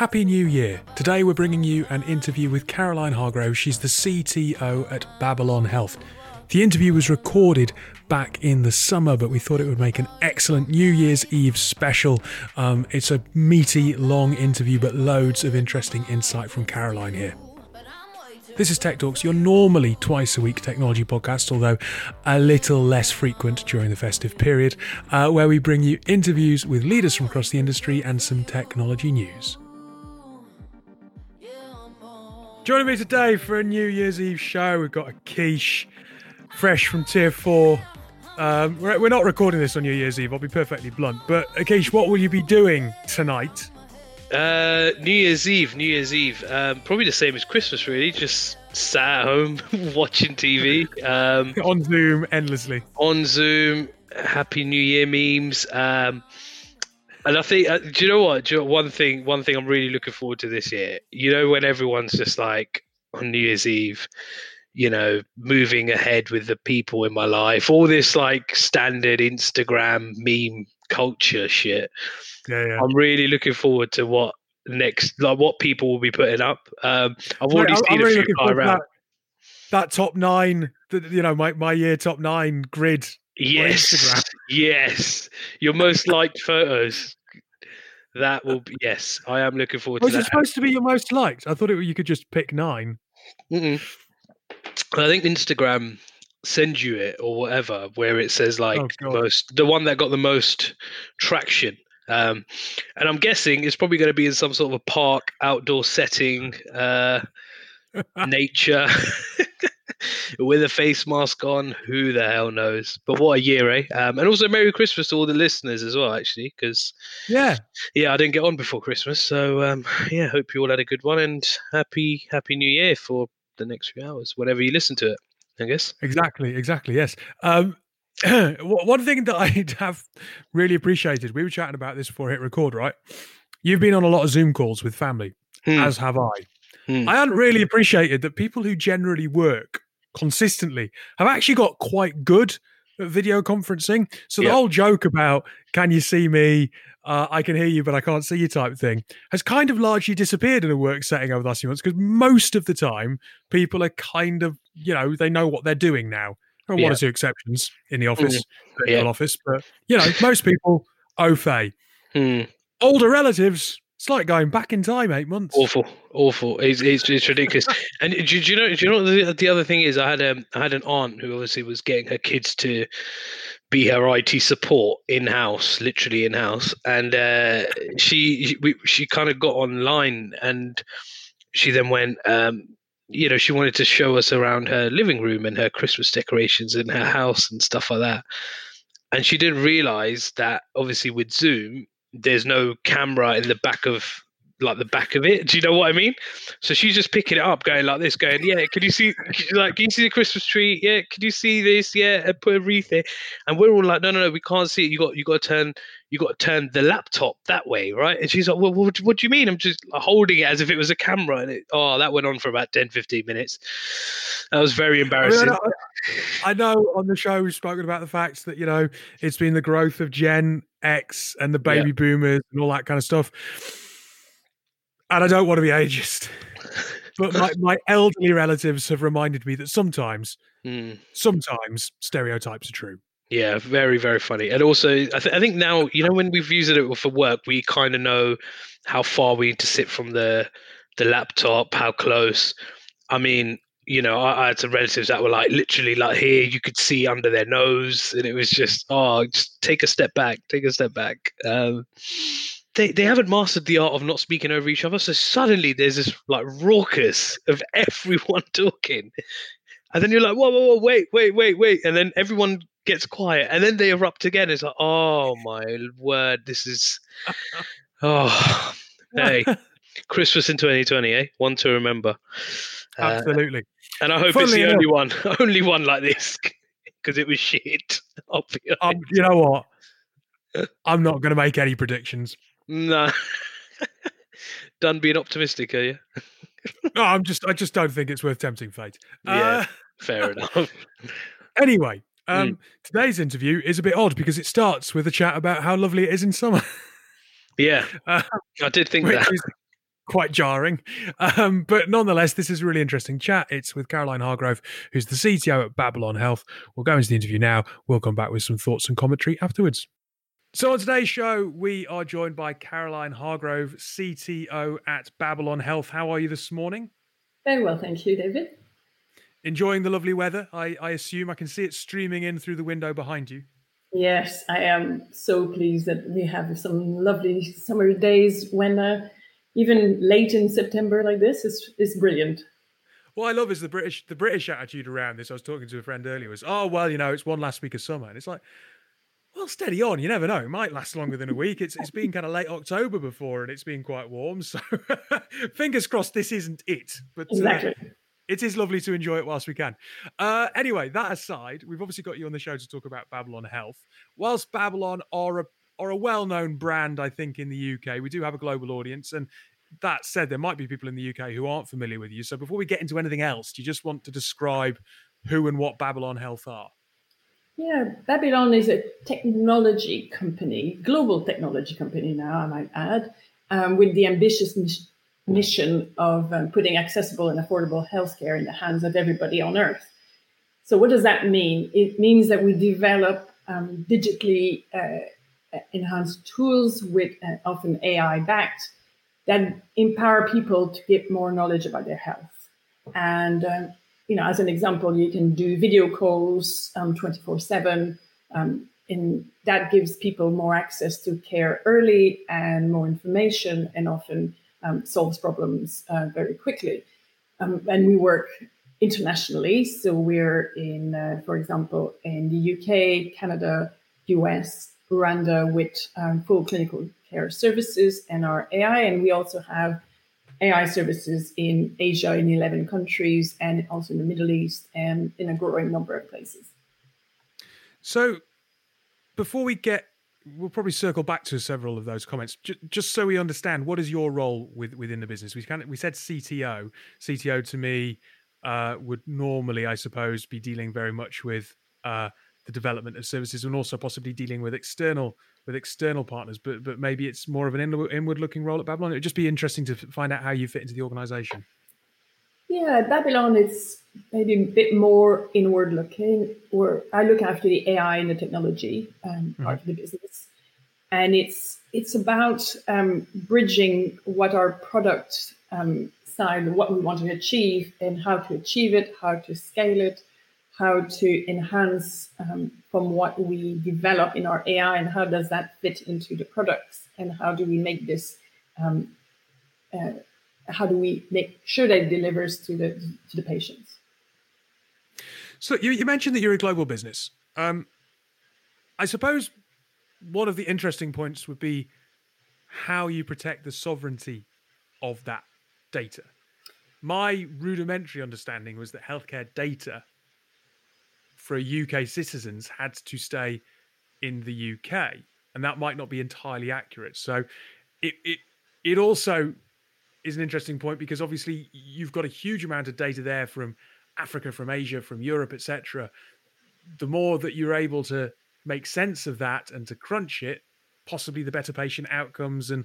Happy New Year. Today we're bringing you an interview with Caroline Hargrove. She's the CTO at Babylon Health. The interview was recorded back in the summer, but we thought it would make an excellent New Year's Eve special. Um, it's a meaty, long interview, but loads of interesting insight from Caroline here. This is Tech Talks, your normally twice a week technology podcast, although a little less frequent during the festive period, uh, where we bring you interviews with leaders from across the industry and some technology news. Joining me today for a New Year's Eve show, we've got a quiche, fresh from Tier 4. Um, we're, we're not recording this on New Year's Eve, I'll be perfectly blunt. But, Akish, what will you be doing tonight? Uh, New Year's Eve, New Year's Eve. Um, probably the same as Christmas, really. Just sat at home watching TV. Um, on Zoom endlessly. On Zoom, Happy New Year memes. Um, and I think, uh, do you know what? Do you know one thing? One thing I'm really looking forward to this year. You know, when everyone's just like on New Year's Eve, you know, moving ahead with the people in my life, all this like standard Instagram meme culture shit. Yeah, yeah. I'm really looking forward to what next, like what people will be putting up. Um, I've already I'm- seen I'm a really few around. That, that top nine, the, you know, my, my year top nine grid. Yes, yes, your most liked photos. That will be yes. I am looking forward Was to it that. supposed to be your most liked? I thought it, you could just pick nine. Mm-mm. I think Instagram sends you it or whatever, where it says like Oh, most, the one that got the most traction. Um, and I'm guessing it's probably going to be in some sort of a park, outdoor setting, uh, nature, with a face mask on. Who the hell knows? But what a year, eh? Um, and also Merry Christmas to all the listeners as well, actually, because Yeah. yeah, I didn't get on before Christmas, so um, yeah, hope you all had a good one and happy Happy New Year for the next few hours, whenever you listen to it. I guess. Exactly, exactly. Yes. Um, one thing that I have really appreciated, we were chatting about this before I hit record, right? You've been on a lot of Zoom calls with family, Hmm. as have I. Hmm. I hadn't really appreciated that people who generally work consistently have actually got quite good at video conferencing. So the whole joke about "Can you see me? Uh, I can hear you, but I can't see you" type thing has kind of largely disappeared in a work setting over the last few months because most of the time people are kind of you know they know what they're doing now. There are one or two exceptions in the office, Yeah. virtual office, but you know most people au fait. Hmm. Older relatives, it's like going back in time eight months. Awful, awful. It's, it's, it's ridiculous. and do, do you know? Do you know the, the other thing is? I had um, I had an aunt who obviously was getting her kids to be her IT support in house, literally in house, and uh, she we, she kind of got online and she then went. Um, you know, she wanted to show us around her living room and her Christmas decorations in her house and stuff like that. And she didn't realize that obviously with Zoom, there's no camera in the back of like the back of it. Do you know what I mean? So she's just picking it up, going like this, going, "Yeah, can you see? She's like, can you see the Christmas tree? Yeah, can you see this? Yeah, and put a wreath there." And we're all like, "No, no, no, we can't see it. You got, you got to turn, you got to turn the laptop that way, right?" And she's like, "Well, what, what do you mean? I'm just holding it as if it was a camera." And it, oh, that went on for about 10, 15 minutes. That was very I, mean, I embarrassing. I know on the show we've spoken about the fact that you know it's been the growth of Gen X and the baby boomers and all that kind of stuff. And I don't want to be ageist, but my, my elderly relatives have reminded me that sometimes, Mm. sometimes stereotypes are true. Yeah, very, very funny. And also, I, th- I think now, you know, when we've used it for work, we kind of know how far we need to sit from the the laptop, how close. I mean, you know, I, I had some relatives that were like literally like here, you could see under their nose, and it was just, oh, just take a step back, take a step back. Um, they they haven't mastered the art of not speaking over each other, so suddenly there's this like raucous of everyone talking. And then you're like, whoa, whoa, whoa, wait, wait, wait, wait. And then everyone gets quiet. And then they erupt again. It's like, oh my word, this is. Oh, hey, Christmas in 2020, eh? One to remember. Uh, Absolutely. and I hope Funnily it's the enough- only one, only one like this, because it was shit. Um, you know what? I'm not going to make any predictions. Nah. Done being optimistic, are you? No, I'm just, I just don't think it's worth tempting fate. Yeah. Uh, Fair enough. Anyway, um, today's interview is a bit odd because it starts with a chat about how lovely it is in summer, Yeah, uh, I did think that. is quite jarring. Um, but nonetheless, this is a really interesting chat. It's with Caroline Hargrove, who's the CTO at Babylon Health. We'll go into the interview now. We'll come back with some thoughts and commentary afterwards. So, on today's show, we are joined by Caroline Hargrove, CTO at Babylon Health. How are you this morning? Very well, thank you, David. Enjoying the lovely weather, I, I assume. I can see it streaming in through the window behind you. Yes, I am so pleased that we have some lovely summer days when uh, even late in September like this is is brilliant. What I love is the British the British attitude around this. I was talking to a friend earlier was, oh well, you know, it's one last week of summer, and it's like, well, steady on. You never know; it might last longer than a week. It's it's been kind of late October before, and it's been quite warm. So, fingers crossed, this isn't it. But uh, exactly. Uh, it is lovely to enjoy it whilst we can. Uh, anyway, that aside, we've obviously got you on the show to talk about Babylon Health. Whilst Babylon are a are a well-known brand, I think, in the UK. We do have a global audience, and that said, there might be people in the UK who aren't familiar with you. So before we get into anything else, do you just want to describe who and what Babylon Health are? Yeah, Babylon is a technology company, global technology company now, I might add, um, with the ambitious mission of um, putting accessible and affordable healthcare in the hands of everybody on Earth. So, what does that mean? It means that we develop um, digitally uh, enhanced tools with uh, often AI backed that empower people to get more knowledge about their health. And, uh, you know, as an example, you can do video calls um, 24 um, 7. and that gives people more access to care early and more information and often um, solves problems uh, very quickly. Um, and we work internationally. So we're in, uh, for example, in the UK, Canada, US, Rwanda with um, full clinical care services and our AI. And we also have AI services in Asia in 11 countries and also in the Middle East and in a growing number of places. So before we get we'll probably circle back to several of those comments J- just so we understand what is your role with, within the business we kind of we said cto cto to me uh, would normally i suppose be dealing very much with uh, the development of services and also possibly dealing with external with external partners but but maybe it's more of an inward inward looking role at babylon. It would just be interesting to find out how you fit into the organization. Yeah babylon is maybe a bit more inward looking. Or i look after the ai and the technology um, mm-hmm. part of the business. And it's it's about um, bridging what our product um, side what we want to achieve and how to achieve it how to scale it how to enhance um, from what we develop in our AI and how does that fit into the products and how do we make this um, uh, how do we make sure that it delivers to the to the patients? So you, you mentioned that you're a global business. Um, i suppose one of the interesting points would be how you protect the sovereignty of that data. My rudimentary understanding was that healthcare data for UK citizens had to stay in the UK, and that might not be entirely accurate. So, it it it also is an interesting point because obviously you've got a huge amount of data there from Africa, from Asia, from Europe, etc. The more that you're able to make sense of that and to crunch it, possibly the better patient outcomes and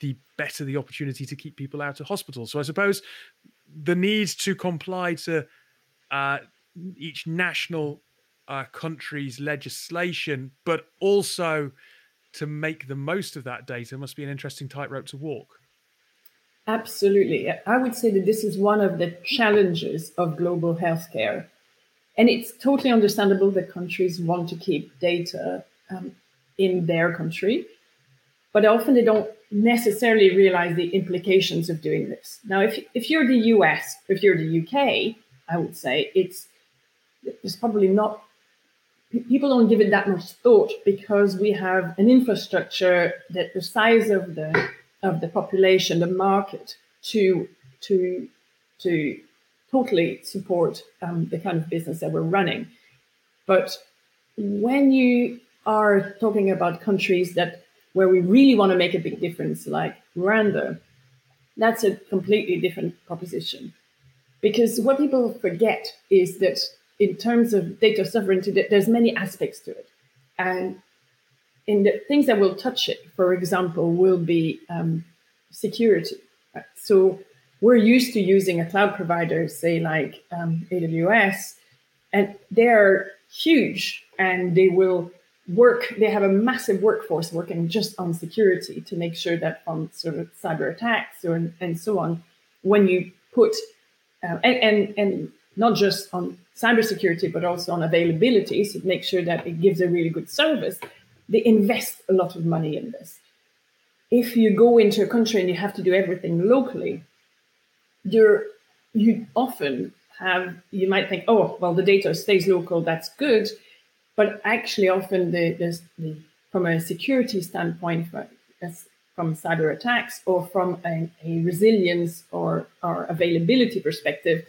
the better the opportunity to keep people out of hospital. So I suppose the need to comply to uh, each national uh, country's legislation, but also to make the most of that data must be an interesting tightrope to walk. Absolutely. I would say that this is one of the challenges of global healthcare. And it's totally understandable that countries want to keep data um, in their country, but often they don't necessarily realize the implications of doing this. Now, if, if you're the US, if you're the UK, I would say it's there's probably not people don't give it that much thought because we have an infrastructure that the size of the of the population, the market, to to to totally support um, the kind of business that we're running. But when you are talking about countries that where we really want to make a big difference, like Rwanda, that's a completely different proposition. Because what people forget is that in terms of data sovereignty, there's many aspects to it. And in the things that will touch it, for example, will be um, security. So we're used to using a cloud provider, say like um, AWS, and they're huge and they will work. They have a massive workforce working just on security to make sure that on sort of cyber attacks or and so on, when you put uh, and, and and not just on cybersecurity but also on availability, so make sure that it gives a really good service. They invest a lot of money in this. If you go into a country and you have to do everything locally, you're you often have you might think, oh, well, the data stays local, that's good, but actually, often the, the, the from a security standpoint, from cyber attacks or from a, a resilience or, or availability perspective,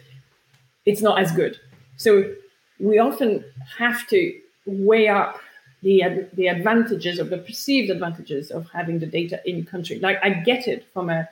it's not as good. So we often have to weigh up the the advantages of the perceived advantages of having the data in country. Like I get it from a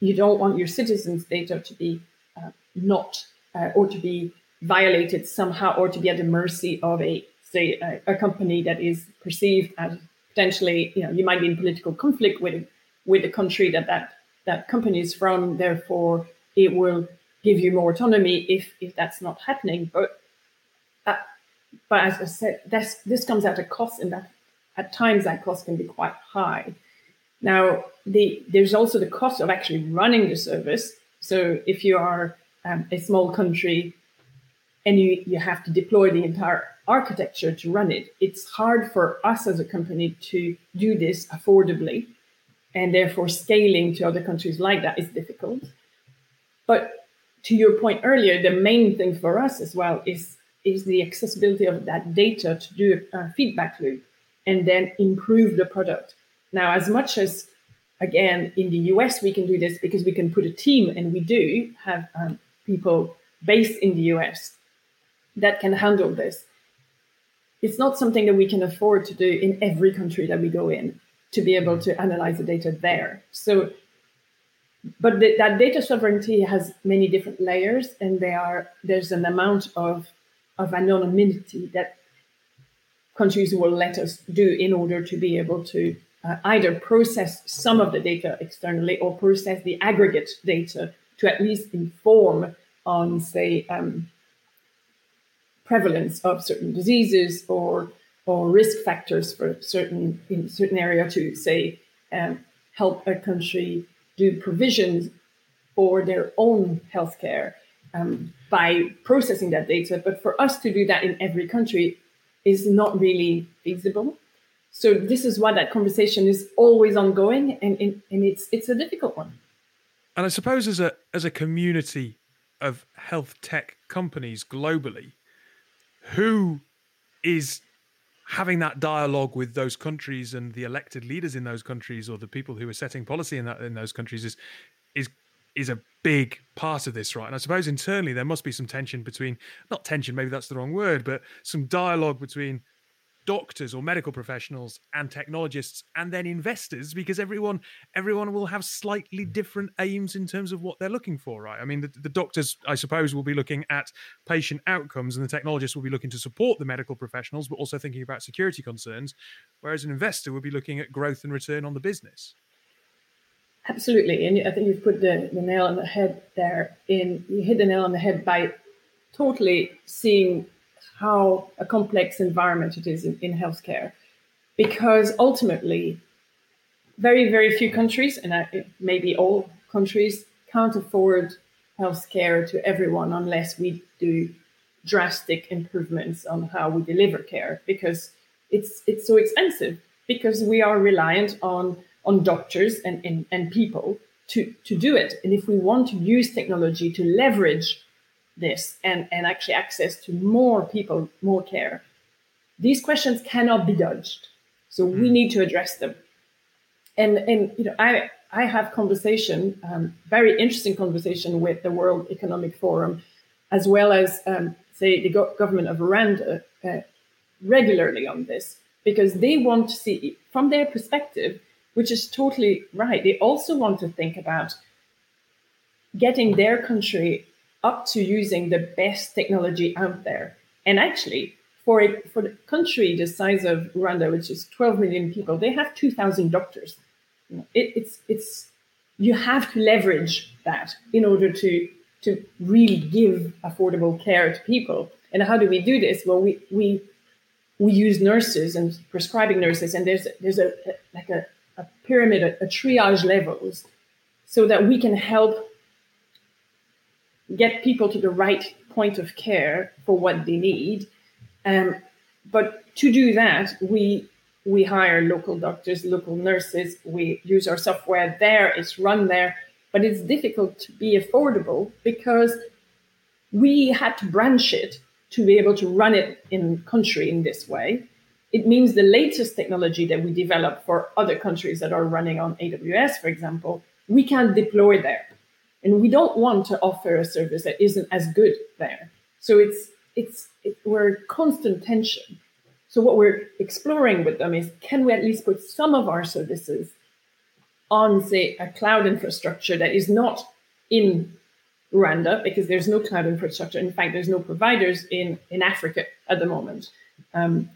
you don't want your citizens' data to be uh, not uh, or to be violated somehow or to be at the mercy of a say a, a, company that is perceived as potentially you know you might be in political conflict with with the country that that that company is from therefore it will give you more autonomy if if that's not happening but uh, but as I said this this comes at a cost and that at times that cost can be quite high now the there's also the cost of actually running the service so if you are um, a small country and you, you have to deploy the entire architecture to run it, it's hard for us as a company to do this affordably. And therefore, scaling to other countries like that is difficult. But to your point earlier, the main thing for us as well is, is the accessibility of that data to do a feedback loop and then improve the product. Now, as much as again in the US we can do this because we can put a team, and we do have um, people based in the US that can handle this. It's not something that we can afford to do in every country that we go in to be able to analyze the data there. So, but the, that data sovereignty has many different layers, and there are there's an amount of of anonymity that countries will let us do in order to be able to uh, either process some of the data externally or process the aggregate data to at least inform on, say, um, prevalence of certain diseases or or risk factors for certain in certain area to say um, help a country do provisions for their own healthcare um, by processing that data. But for us to do that in every country is not really feasible. So this is why that conversation is always ongoing, and, and, and it's it's a difficult one. And I suppose as a as a community of health tech companies globally, who is having that dialogue with those countries and the elected leaders in those countries or the people who are setting policy in that in those countries is is is a big part of this, right? And I suppose internally there must be some tension between not tension, maybe that's the wrong word, but some dialogue between doctors or medical professionals and technologists and then investors because everyone everyone will have slightly mm. different aims in terms of what they're looking for right? I mean the, the doctors i suppose will be looking at patient outcomes and the technologists will be looking to support the medical professionals but also thinking about security concerns whereas an investor will be looking at growth and return on the business. Absolutely and i think you've put the, the nail on the head there in you hit the nail on the head by totally seeing how a complex environment it is in, in healthcare. Because ultimately, very, very few countries, and maybe all countries, can't afford healthcare to everyone unless we do drastic improvements on how we deliver care because it's it's so expensive because we are reliant on on doctors and, and, and people to, to do it. And if we want to use technology to leverage this and, and actually access to more people, more care. These questions cannot be dodged. So we hmm. need to address them. And, and you know, I, I have conversation, um, very interesting conversation with the World Economic Forum, as well as, um, say, the go- government of Rwanda uh, regularly on this, because they want to see, from their perspective, which is totally right, they also want to think about getting their country up to using the best technology out there. And actually, for a, for the country the size of Rwanda, which is 12 million people, they have 2,000 doctors. It, it's it's you have to leverage that in order to to really give affordable care to people. And how do we do this? Well, we we we use nurses and prescribing nurses, and there's there's a, a like a, a pyramid, a, a triage levels, so that we can help get people to the right point of care for what they need. Um, but to do that, we we hire local doctors, local nurses. We use our software there. It's run there, but it's difficult to be affordable because we had to branch it to be able to run it in country in this way. It means the latest technology that we develop for other countries that are running on AWS, for example, we can't deploy there. And we don't want to offer a service that isn't as good there. So it's it's it, we're constant tension. So what we're exploring with them is can we at least put some of our services on, say, a cloud infrastructure that is not in Rwanda because there's no cloud infrastructure. In fact, there's no providers in, in Africa at the moment. Um,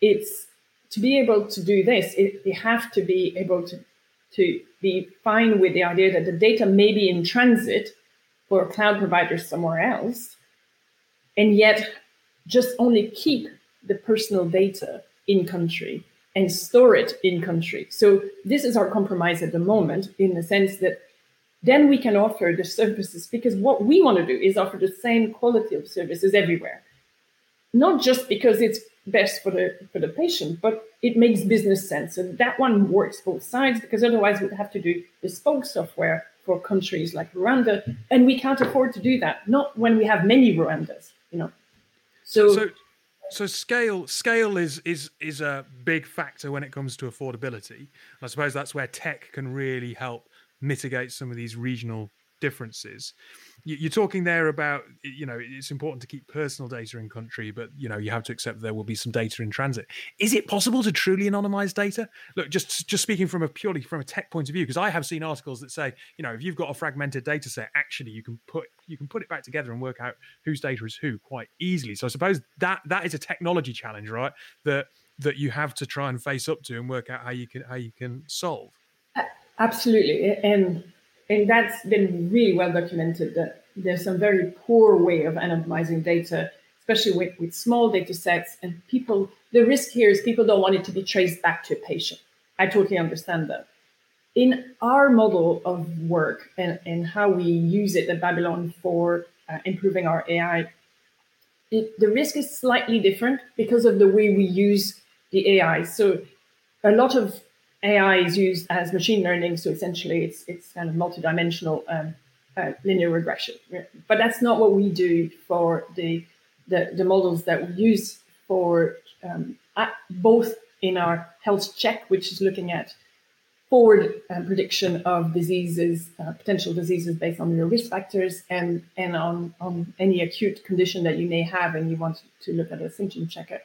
it's to be able to do this, it, you have to be able to, to be fine with the idea that the data may be in transit for a cloud provider somewhere else, and yet just only keep the personal data in country and store it in country. So this is our compromise at the moment in the sense that then we can offer the services because what we want to do is offer the same quality of services everywhere. Not just because it's best for the for the patient, but it makes business sense. And that one works both sides because otherwise we'd have to do bespoke software for countries like Rwanda, and we can't afford to do that. Not when we have many Rwandas, you know. So, so, so scale scale is is is a big factor when it comes to affordability. I suppose that's where tech can really help mitigate some of these regional differences. You're talking there about, you know, it's important to keep personal data in country, but you know, you have to accept there will be some data in transit. Is it possible to truly anonymize data? Look, just just speaking from a purely from a tech point of view, because I have seen articles that say, you know, if you've got a fragmented data set, actually you can put you can put it back together and work out whose data is who quite easily. So I suppose that that is a technology challenge, right? That that you have to try and face up to and work out how you can how you can solve. Absolutely, and um, and that's been really well documented that there's some very poor way of anonymizing data, especially with, with small data sets. And people, the risk here is people don't want it to be traced back to a patient. I totally understand that. In our model of work and, and how we use it at Babylon for uh, improving our AI, it, the risk is slightly different because of the way we use the AI. So a lot of AI is used as machine learning, so essentially it's it's kind of multidimensional um, uh, linear regression. But that's not what we do for the the, the models that we use for um, both in our health check, which is looking at forward uh, prediction of diseases, uh, potential diseases based on your risk factors, and and on on any acute condition that you may have, and you want to look at a symptom checker.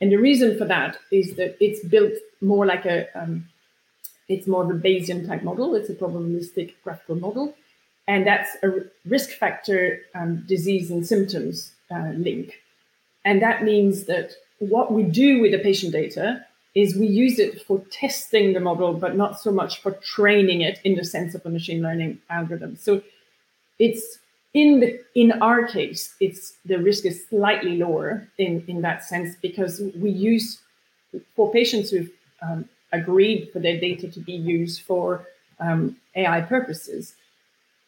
And the reason for that is that it's built more like a, um, it's more of a Bayesian type model. It's a probabilistic graphical model. And that's a risk factor um, disease and symptoms uh, link. And that means that what we do with the patient data is we use it for testing the model, but not so much for training it in the sense of a machine learning algorithm. So it's in the in our case, it's the risk is slightly lower in in that sense because we use for patients who've um, agreed for their data to be used for um, AI purposes.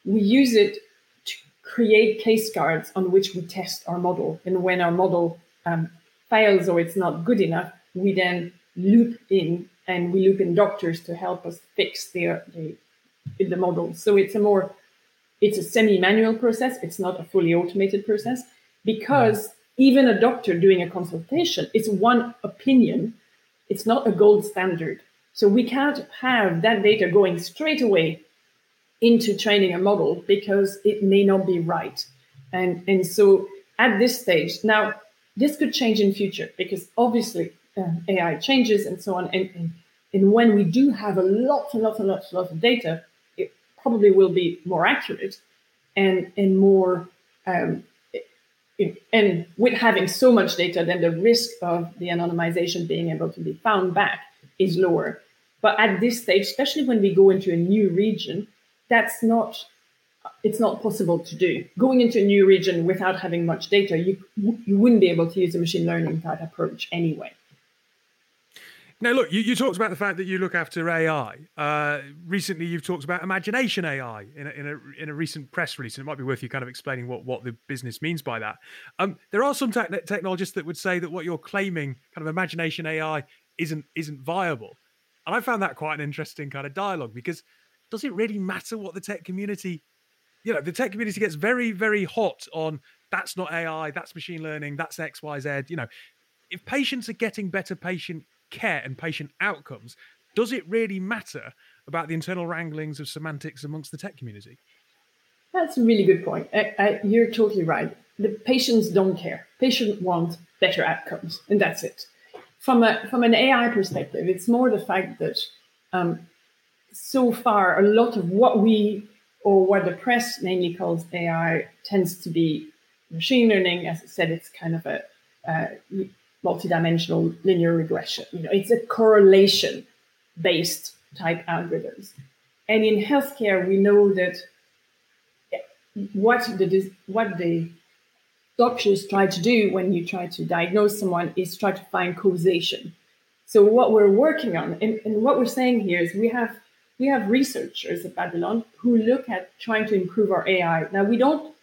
We use it to create case cards on which we test our model, and when our model um, fails or it's not good enough, we then loop in and we loop in doctors to help us fix the the, the model. So it's a more it's a semi-manual process. It's not a fully automated process because even a doctor doing a consultation, it's one opinion. It's not a gold standard. So we can't have that data going straight away into training a model because it may not be right. And, and so at this stage, now this could change in future because obviously uh, AI changes and so on. And, and, and when we do have a lot, and lot, and lot, a lot of data, it probably will be more accurate and and more um, and with having so much data, then the risk of the anonymization being able to be found back is lower. But at this stage, especially when we go into a new region, that's not it's not possible to do. Going into a new region without having much data, you you wouldn't be able to use a machine learning type approach anyway. Now, look, you, you talked about the fact that you look after AI. Uh, recently, you've talked about imagination AI in a, in a in a recent press release, and it might be worth you kind of explaining what, what the business means by that. Um, there are some te- technologists that would say that what you're claiming, kind of imagination AI, isn't isn't viable, and I found that quite an interesting kind of dialogue because does it really matter what the tech community, you know, the tech community gets very very hot on that's not AI, that's machine learning, that's X Y Z. You know, if patients are getting better patient care and patient outcomes, does it really matter about the internal wranglings of semantics amongst the tech community? That's a really good point. I, I, you're totally right. The patients don't care. Patients want better outcomes, and that's it. From a from an AI perspective, it's more the fact that um, so far a lot of what we or what the press mainly calls AI tends to be machine learning. As I said, it's kind of a uh, multidimensional linear regression. You know, it's a correlation based type algorithms. And in healthcare, we know that what the what the doctors try to do when you try to diagnose someone is try to find causation. So what we're working on, and, and what we're saying here is we have we have researchers at Babylon who look at trying to improve our AI. Now we don't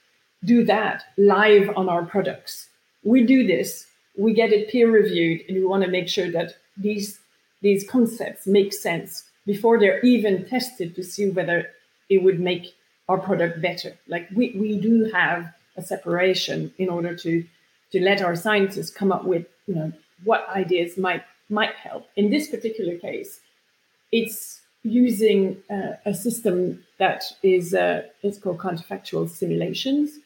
do that live on our products. We do this we get it peer reviewed and we want to make sure that these these concepts make sense before they're even tested to see whether it would make our product better. Like we, we do have a separation in order to to let our scientists come up with you know what ideas might might help. In this particular case, it's using uh, a system that is uh, it's called counterfactual simulations,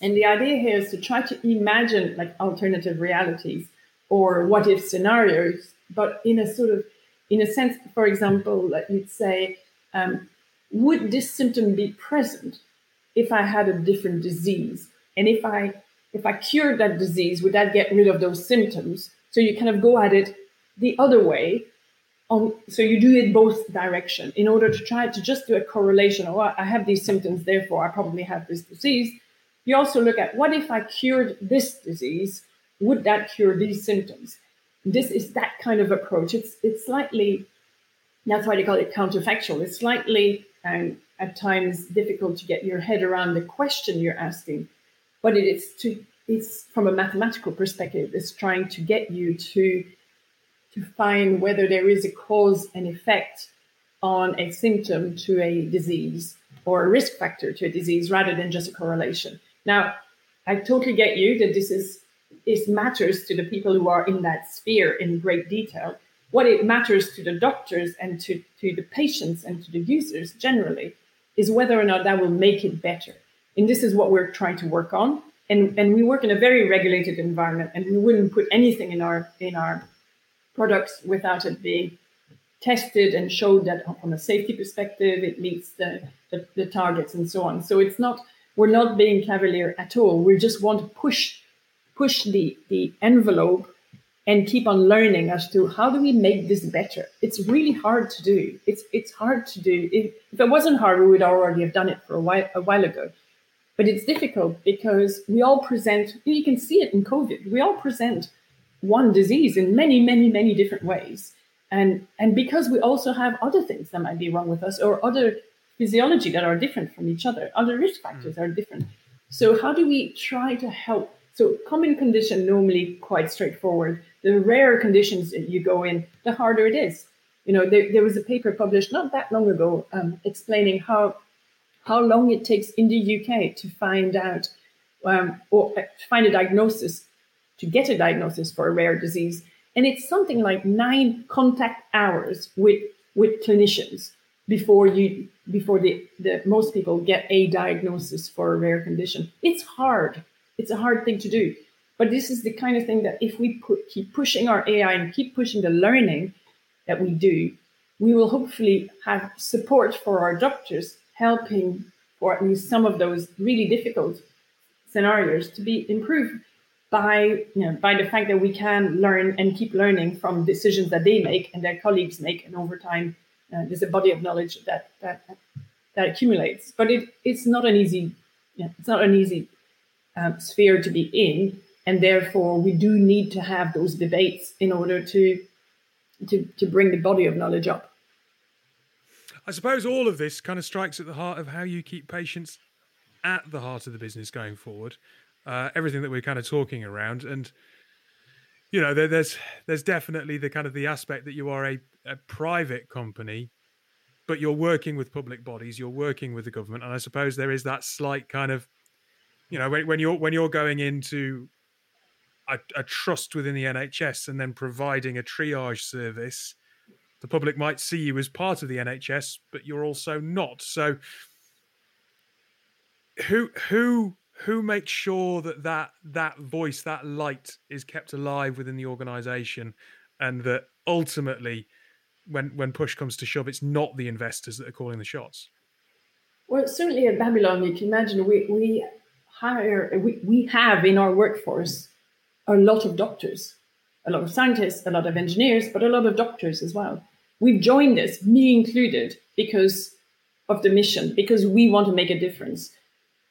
and the idea here is to try to imagine like alternative realities or what if scenarios, but in a sort of, in a sense, for example, like you'd say, um, would this symptom be present if I had a different disease? And if I if I cured that disease, would that get rid of those symptoms? So you kind of go at it the other way. On, so you do it both direction in order to try to just do a correlation. Oh, I have these symptoms, therefore I probably have this disease you also look at what if I cured this disease? Would that cure these symptoms? This is that kind of approach. It's it's slightly that's why they call it counterfactual. It's slightly and um, at times difficult to get your head around the question you're asking, but it is to it's from a mathematical perspective. It's trying to get you to to find whether there is a cause and effect on a symptom to a disease or a risk factor to a disease rather than just a correlation. Now, I totally get you that this is it matters to the people who are in that sphere in great detail. What it matters to the doctors and to, to the patients and to the users generally is whether or not that will make it better. And this is what we're trying to work on. And, and we work in a very regulated environment and we wouldn't put anything in our in our products without it being tested and showed that from a safety perspective it meets the, the, the targets and so on. So it's not we're not being cavalier at all. We just want to push push the, the envelope and keep on learning as to how do we make this better. It's really hard to do. It's it's hard to do. If, if it wasn't hard, we would already have done it for a while a while ago. But it's difficult because we all present. You can see it in COVID. We all present one disease in many, many, many different ways, and and because we also have other things that might be wrong with us or other physiology that are different from each other. Other risk factors mm. are different. So how do we try to help? So common condition normally quite straightforward. The rarer conditions that you go in, the harder it is. You know, there, there was a paper published not that long ago um, explaining how how long it takes in the UK to find out um, or uh, find a diagnosis to get a diagnosis for a rare disease, and it's something like nine contact hours with with clinicians before you before the, the most people get a diagnosis for a rare condition. It's hard. It's a hard thing to do. But this is the kind of thing that if we put, keep pushing our AI and keep pushing the learning that we do, we will hopefully have support for our doctors helping for at least some of those really difficult scenarios to be improved. by you know by the fact that we can learn and keep learning from decisions that they make and their colleagues make, and over time uh, there's a body of knowledge that that that accumulates. But it, it's not an easy you know, it's not an easy um, sphere to be in, and therefore we do need to have those debates in order to to to bring the body of knowledge up. I suppose all of this kind of strikes at the heart of how you keep patients at the heart of the business going forward uh, everything that we're kind of talking around, and you know, there, there's there's definitely the kind of the aspect that you are a, a private company, but you're working with public bodies, you're working with the government, and I suppose there is that slight kind of, you know, when, when you're when you're going into a, a, trust within the NHS and then providing a triage service, the public might see you as part of the NHS, but you're also not. So, who who who makes sure that that that voice that light is kept alive within the organization and that ultimately when when push comes to shove it's not the investors that are calling the shots? Well certainly at babylon you can imagine we we hire we, we have in our workforce a lot of doctors a lot of scientists a lot of engineers but a lot of doctors as well. We've joined this me included because of the mission because we want to make a difference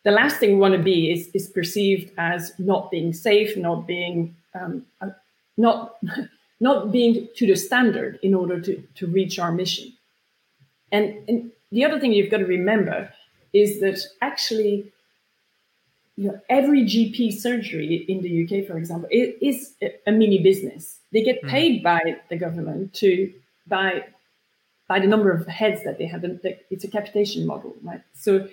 the last thing we want to be is, is perceived as not being safe, not being um, uh, not not being to the standard in order to, to reach our mission. And, and the other thing you've got to remember is that actually, you know, every GP surgery in the UK, for example, is a mini business. They get hmm. paid mm. by the government to by by the number of heads that they have. It's a capitation model, right? So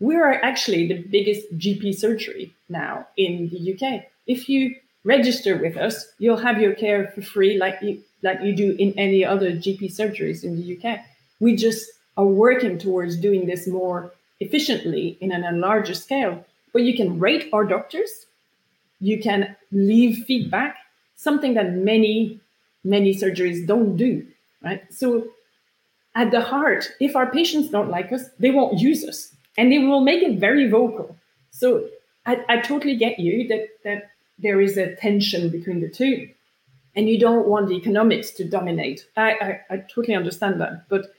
we are actually the biggest GP surgery now in the UK. If you register with us, you'll have your care for free, like you like you do in any other GP surgeries in the UK. We just are working towards doing this more efficiently in a larger scale. But you can rate our doctors, you can leave feedback, something that many many surgeries don't do. Right. So at the heart, if our patients don't like us, they won't use us and they will make it very vocal. So I, I totally get you that that there is a tension between the two, and you don't want the economics to dominate. I, I, I totally understand that, but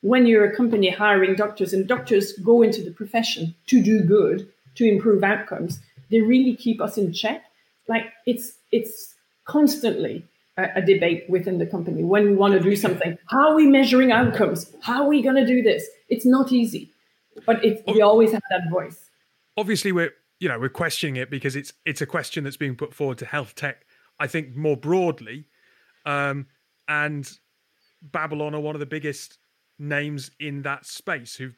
when you're a company hiring doctors and doctors go into the profession to do good, to improve outcomes, they really keep us in check. Like it's it's constantly a, a debate within the company when we want to do something. How are we measuring outcomes? How are we going to do this? It's not easy but it's, we always have that voice. Obviously, we're you know we're questioning it because it's it's a question that's being put forward to health tech. I think more broadly, um, and Babylon are one of the biggest names in that space who've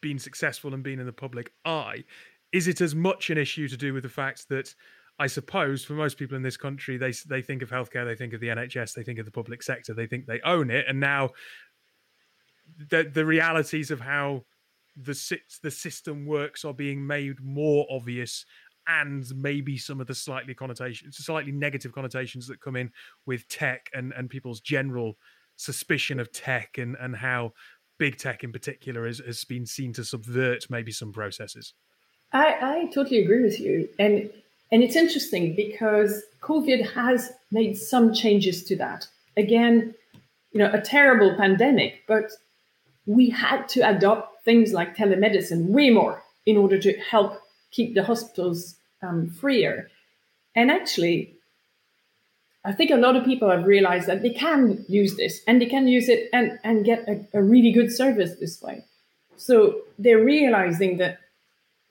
been successful and been in the public eye. Is it as much an issue to do with the fact that I suppose for most people in this country, they they think of healthcare, they think of the NHS, they think of the public sector, they think they own it, and now the the realities of how the the system works are being made more obvious and maybe some of the slightly connotations slightly negative connotations that come in with tech and and people's general suspicion of tech and and how big tech in particular has, has been seen to subvert maybe some processes. I i totally agree with you. And and it's interesting because covid has made some changes to that. Again you know a terrible pandemic but we had to adopt things like telemedicine way more in order to help keep the hospitals um, freer. And actually, I think a lot of people have realized that they can use this and they can use it and, and get a, a really good service this way. So they're realizing that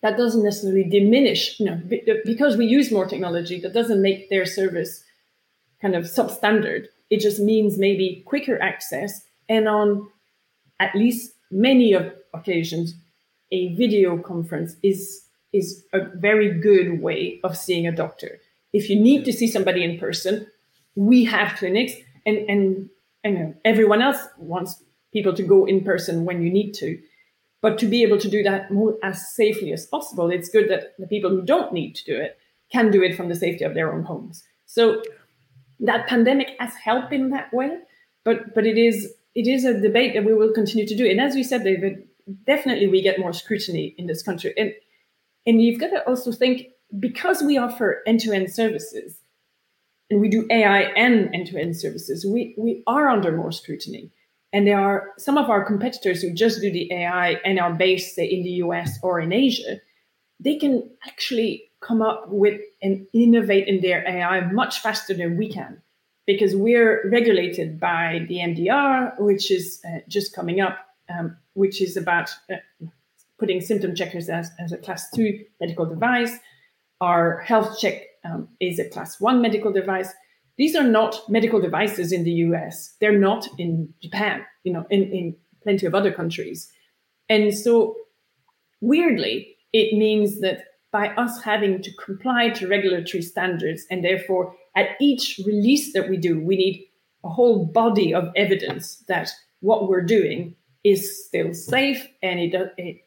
that doesn't necessarily diminish, you know, because we use more technology, that doesn't make their service kind of substandard. It just means maybe quicker access and on at least many of occasions, a video conference is is a very good way of seeing a doctor. If you need to see somebody in person, we have clinics, and and and everyone else wants people to go in person when you need to. But to be able to do that more as safely as possible, it's good that the people who don't need to do it can do it from the safety of their own homes. So that pandemic has helped in that way, but but it is it is a debate that we will continue to do. And as you said, David, definitely we get more scrutiny in this country. And and you've got to also think because we offer end-to-end services and we do AI and end-to-end services, we, we are under more scrutiny. And there are some of our competitors who just do the AI and are based, say, in the US or in Asia. They can actually come up with and innovate in their AI much faster than we can because we're regulated by the MDR, which is uh, just coming up, um, which is about uh, putting symptom checkers as, as a class two medical device. Our health check um, is a class one medical device. These are not medical devices in the US. They're not in Japan, you know, in, in plenty of other countries. And so weirdly, it means that by us having to comply to regulatory standards and therefore at each release that we do, we need a whole body of evidence that what we're doing is still safe and it,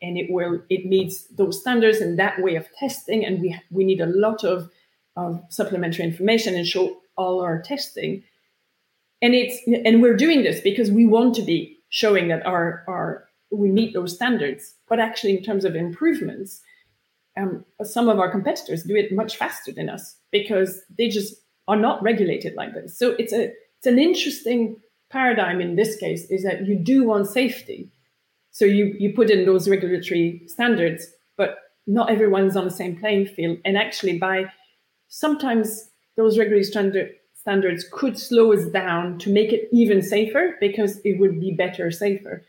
and it will it meets those standards and that way of testing. And we we need a lot of, of supplementary information and show all our testing. And it's and we're doing this because we want to be showing that our our we meet those standards. But actually in terms of improvements um, some of our competitors do it much faster than us because they just are not regulated like this. So it's a it's an interesting paradigm in this case is that you do want safety. So you, you put in those regulatory standards, but not everyone's on the same playing field. And actually, by sometimes those regulatory standard, standards could slow us down to make it even safer because it would be better, safer.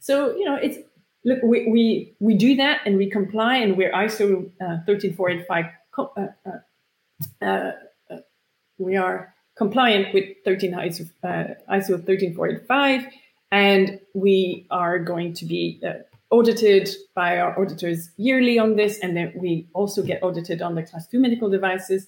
So, you know, it's look, we, we, we do that and we comply, and we're ISO uh, 13485. Uh, uh, uh, uh, we are compliant with 13 ISO, uh, ISO 13485, and we are going to be uh, audited by our auditors yearly on this, and then we also get audited on the class two medical devices.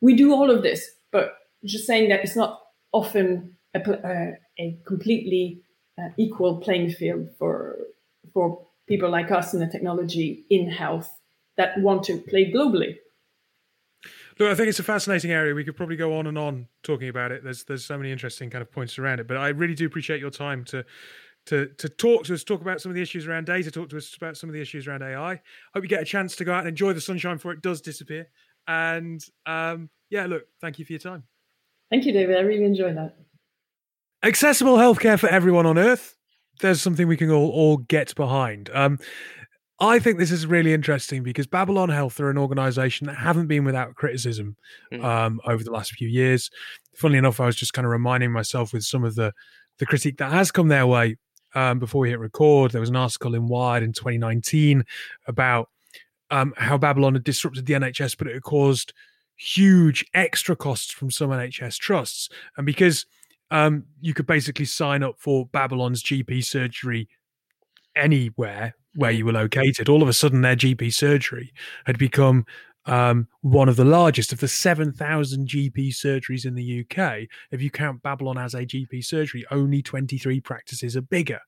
We do all of this, but just saying that it's not often a, uh, a completely uh, equal playing field for for people like us in the technology in health that want to play globally. Look, I think it's a fascinating area. We could probably go on and on talking about it. There's there's so many interesting kind of points around it. But I really do appreciate your time to to to talk to us, talk about some of the issues around data, talk to us about some of the issues around AI. Hope you get a chance to go out and enjoy the sunshine before it does disappear. And um, yeah, look, thank you for your time. Thank you, David. I really enjoyed that. Accessible healthcare for everyone on Earth. There's something we can all all get behind. Um, I think this is really interesting because Babylon Health are an organization that haven't been without criticism mm. um, over the last few years. Funnily enough, I was just kind of reminding myself with some of the, the critique that has come their way um, before we hit record. There was an article in Wired in 2019 about um, how Babylon had disrupted the NHS, but it had caused huge extra costs from some NHS trusts. And because um, you could basically sign up for Babylon's GP surgery anywhere where you were located, all of a sudden their GP surgery had become um, one of the largest of the 7,000 GP surgeries in the UK. If you count Babylon as a GP surgery, only 23 practices are bigger.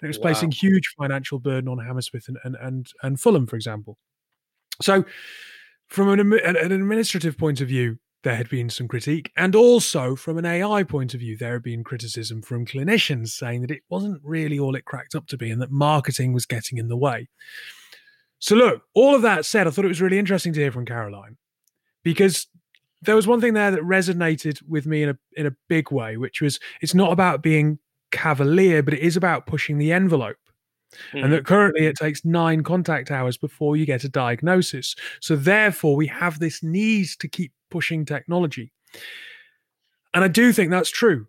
And it was wow. placing huge financial burden on Hammersmith and, and, and, and Fulham, for example. So, from an, an administrative point of view, there had been some critique. And also, from an AI point of view, there had been criticism from clinicians saying that it wasn't really all it cracked up to be and that marketing was getting in the way. So, look, all of that said, I thought it was really interesting to hear from Caroline because there was one thing there that resonated with me in a in a big way, which was it's not about being cavalier, but it is about pushing the envelope. Mm. And that currently it takes nine contact hours before you get a diagnosis. So therefore, we have this need to keep pushing technology. And I do think that's true.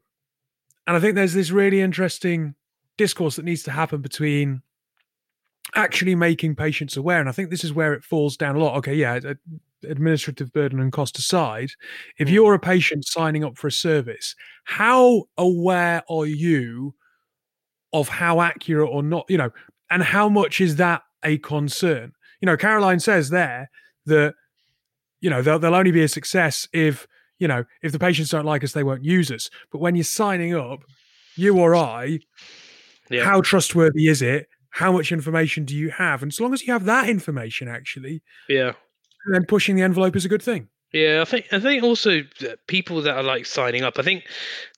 And I think there's this really interesting discourse that needs to happen between actually making patients aware. And I think this is where it falls down a lot. Okay, yeah, administrative burden and cost aside, if mm. you're a patient signing up for a service, how aware are you of how accurate or not, you know, and how much is that a concern? You know, Caroline says there that you know they'll, they'll only be a success if you know if the patients don't like us they won't use us. But when you're signing up you or i yeah. how trustworthy is it? How much information do you have? And as long as you have that information actually yeah. then pushing the envelope is a good thing. Yeah i think i think also people that are like signing up i think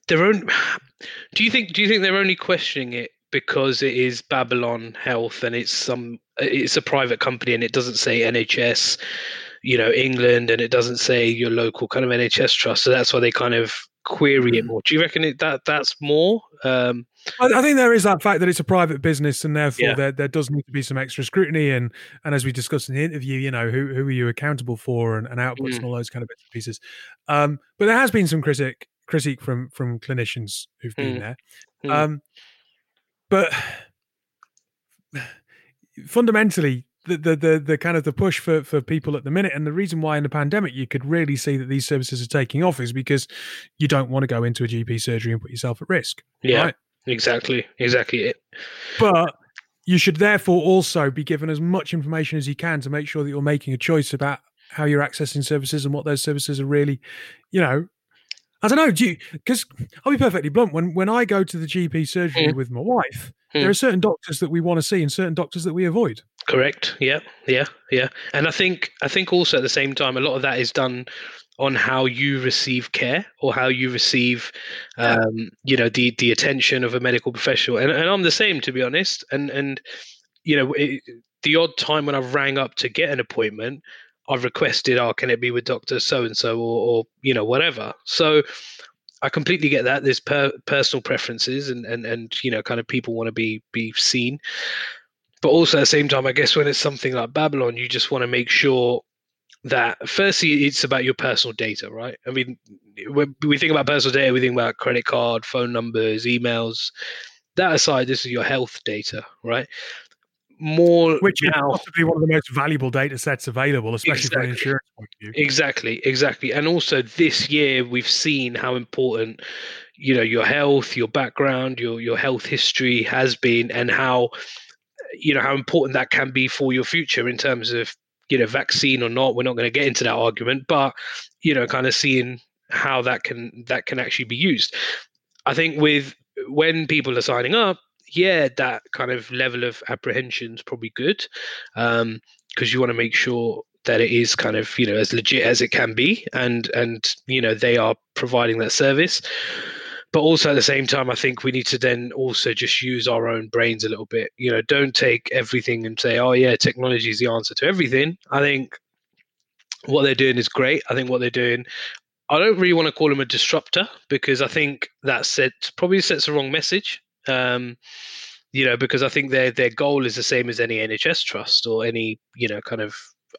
their own do you think do you think they're only questioning it because it is babylon health and it's some it's a private company and it doesn't say nhs you know England and it doesn't say your local kind of NHS trust. So that's why they kind of query it more. Do you reckon it, that that's more? Um, I, I, think there is that fact that it's a private business, and therefore Yeah. there there does need to be some extra scrutiny. And and as we discussed in the interview, you know, who who are you accountable for, and, and outputs Mm. and all those kind of bits and pieces. Um, but there has been some critic critique from from clinicians who've been Mm. there. Mm. Um, but fundamentally. The, the the the kind of the push for for people at the minute and the reason why in the pandemic you could really see that these services are taking off is because you don't want to go into a GP surgery and put yourself at risk. yeah, Right. exactly, exactly. It. but you should therefore also be given as much information as you can to make sure that you're making a choice about how you're accessing services and what those services are really, you know. I don't know. Do you? Because I'll be perfectly blunt. When when I go to the GP surgery Mm. with my wife, Mm. there are certain doctors that we want to see and certain doctors that we avoid. Correct. Yeah, yeah, yeah. And I think I think also at the same time, a lot of that is done on how you receive care or how you receive, Yeah. um, you know, the the attention of a medical professional. And and I'm the same, to be honest. And and you know, it, the odd time when I've rang up to get an appointment, I've requested, "Oh, can it be with Doctor So and So or or you know whatever." So. I completely get that. There's per, personal preferences, and, and and you know, kind of people want to be be seen but also at the same time, I guess when it's something like Babylon, you just want to make sure that firstly it's about your personal data, right? I mean, when we think about personal data, we think about credit card, phone numbers, emails. That aside, this is your health data, right? More Which is now, possibly one of the most valuable data sets available, especially from an insurance point of view. Exactly, exactly. And also this year we've seen how important you know your health, your background, your your health history has been and how you know how important that can be for your future in terms of you know vaccine or not. We're not going to get into that argument, but you know kind of seeing how that can that can actually be used. I think with when people are signing up, yeah, that kind of level of apprehension is probably good um, because you want to make sure that it is kind of you know as legit as it can be and and you know they are providing that service. But also at the same time i think we need to then also just use our own brains a little bit. You know don't take everything and say oh yeah technology is the answer to everything. I think what they're doing is great. I think what they're doing i don't really want to call them a disruptor because i think that set probably sets the wrong message um you know because i think their their goal is the same as any nhs trust or any you know kind of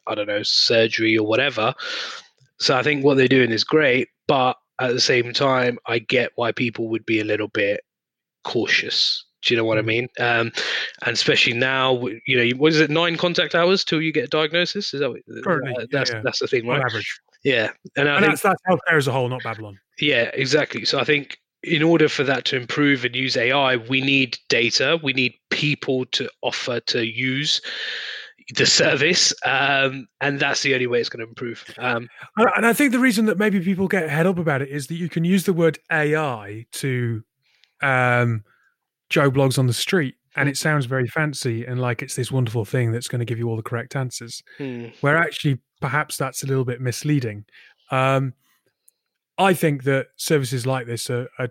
I don't know, surgery or whatever. So I think what they're doing is great, but at the same time, I get why people would be a little bit cautious. Do you know what I Mm. mean? Um, and especially now, you know, what is it, nine contact hours till you get a diagnosis? Is that what, Currently, uh, that's yeah. that's the thing, On right? average. Yeah, and I And think that's that's healthcare as a whole, not Babylon. yeah, exactly. So I think in order for that to improve and use AI, we need data. We need people to offer to use the service, um, and that's the only way it's going to improve. Um, And and I think the reason that maybe people get head up about it is that you can use the word AI to um, Joe Bloggs on the street, and it sounds very fancy and like it's this wonderful thing that's going to give you all the correct answers. hmm, Where actually, perhaps that's a little bit misleading. Um, I think that services like this are are,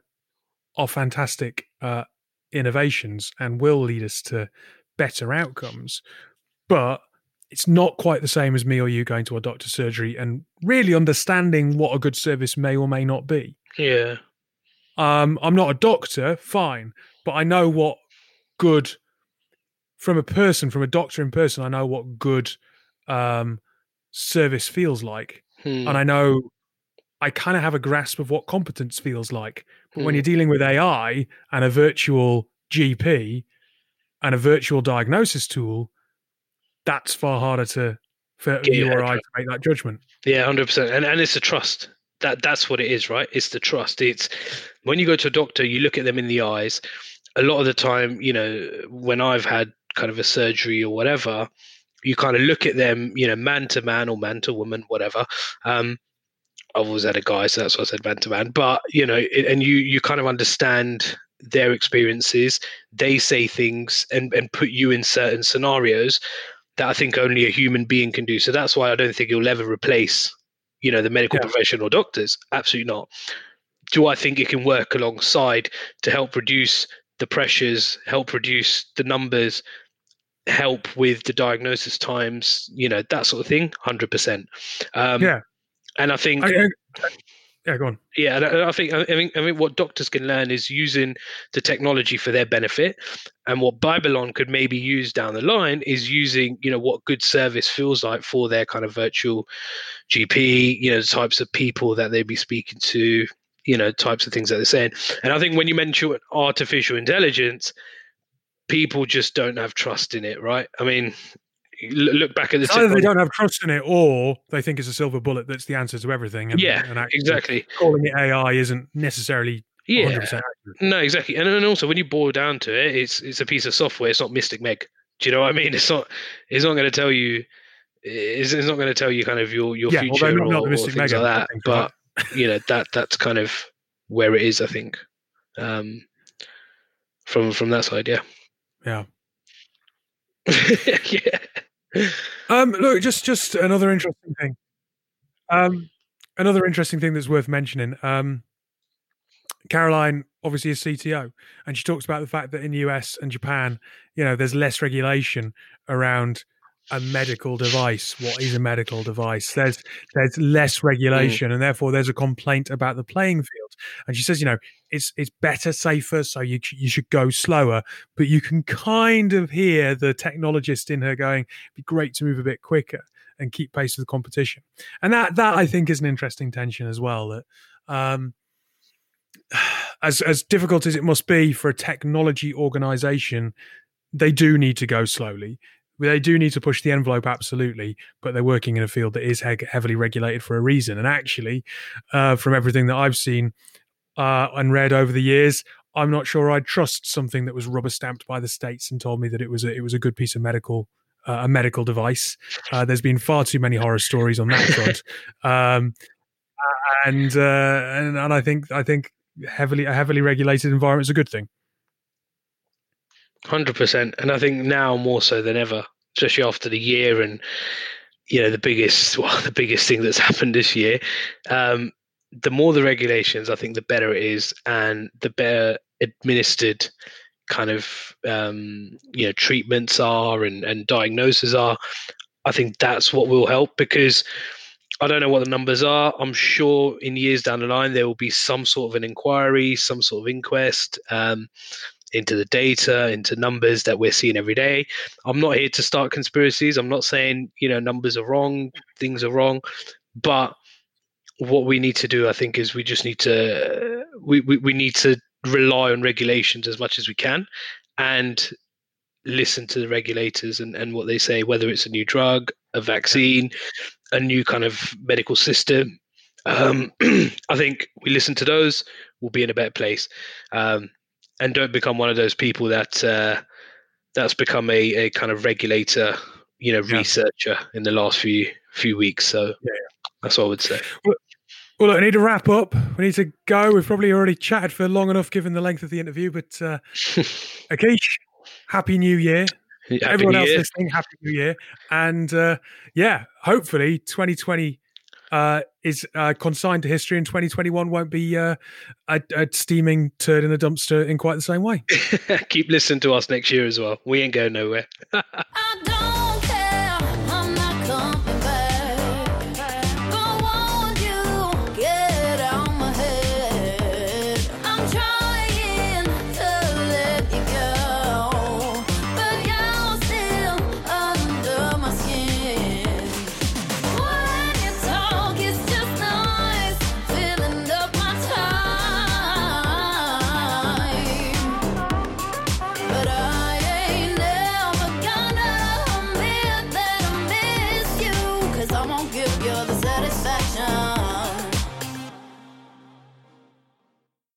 are fantastic uh, innovations and will lead us to better outcomes, but it's not quite the same as me or you going to a doctor's surgery and really understanding what a good service may or may not be. yeah, Um, I'm not a doctor, fine, but I know what good from a person, from a doctor in person. I know what good um, service feels like, hmm, and I know I kind of have a grasp of what competence feels like. But when hmm, you're dealing with AI and a virtual GP and a virtual diagnosis tool, that's far harder to for Get you or I to make that judgment. yeah, hundred percent. And and it's a trust. That that's what it is, right? It's the trust. It's when you go to a doctor, you look at them in the eyes. A lot of the time, you know, when I've had kind of a surgery or whatever, you kind of look at them, you know, man to man or man to woman, whatever. Um, I've always had a guy, so that's why I said man to man. But you know, it, and you you kind of understand their experiences. They say things and and put you in certain scenarios that I think only a human being can do. So that's why I don't think you'll ever replace, you know, the medical Yeah. profession or doctors. Absolutely not. Do I think it can work alongside to help reduce the pressures, help reduce the numbers? help with the diagnosis times, you know, that sort of thing, hundred percent. Um, Yeah. And I think I, I- yeah, go on. yeah, and I I think I think I think what doctors can learn is using the technology for their benefit, and what Babylon could maybe use down the line is using you know what good service feels like for their kind of virtual GP, you know, the types of people that they'd be speaking to, you know, types of things that they're saying. And I think when you mention artificial intelligence, people just don't have trust in it, right? I mean, look back at the It's either they don't have trust in it, or they think it's a silver bullet that's the answer to everything. And, Yeah, and exactly. calling it AI isn't necessarily Yeah, 100% accurate. No, exactly, and, and also when you boil down to it, it's it's a piece of software. It's not Mystic Meg. Do you know what I mean? It's not. It's not going to tell you. It's, it's not going to tell you kind of your your Yeah, future not, or, not the or Mystic things Mega. like that. But you know that that's kind of where it is. I think um, from from that side, yeah, yeah. yeah. Um, look, just just another interesting thing. Um, another interesting thing that's worth mentioning. Um, Caroline obviously is CTO, and she talks about the fact that in the US and Japan, you know, there's less regulation around a medical device. What is a medical device? There's there's less regulation, and therefore there's a complaint about the playing field. And she says, you know, it's it's better, safer, so you you should go slower. But you can kind of hear the technologist in her going, "It'd be great to move a bit quicker and keep pace with the competition." And that that I think is an interesting tension as well. That um, as as difficult as it must be for a technology organization, they do need to go slowly. They do need to push the envelope, absolutely, but they're working in a field that is he- heavily regulated for a reason. And actually, uh, from everything that I've seen uh, and read over the years, I'm not sure I'd trust something that was rubber stamped by the states and told me that it was a, it was a good piece of medical uh, a medical device. Uh, there's been far too many horror stories on that front, um, and, uh, and and I think I think heavily a heavily regulated environment is a good thing. Hundred percent, and I think now more so than ever, especially after the year and you know the biggest well the biggest thing that's happened this year. Um, the more the regulations, I think the better it is, and the better administered kind of um, you know treatments are and and diagnoses are. I think that's what will help because I don't know what the numbers are. I'm sure in years down the line there will be some sort of an inquiry, some sort of inquest. Um, into the data, into numbers that we're seeing every day. I'm not here to start conspiracies. I'm not saying, you know, numbers are wrong, things are wrong. But what we need to do, I think, is we just need to we, we, we need to rely on regulations as much as we can and listen to the regulators and, and what they say, whether it's a new drug, a vaccine, a new kind of medical system. Um, I think we listen to those, we'll be in a better place. Um, and don't become one of those people that uh, that's become a, a kind of regulator, you know, Yeah. researcher in the last few few weeks. So Yeah, that's what I would say. Well, look, I need to wrap up. We need to go. We've probably already chatted for long enough given the length of the interview. But uh, Akish, happy New Year. Happy Everyone New else Year. listening, happy New Year. And uh, yeah, hopefully 2020 uh, is uh, consigned to history and 2021 won't be uh, a, a steaming turd in the dumpster in quite the same way. Keep listening to us next year as well. We ain't going nowhere.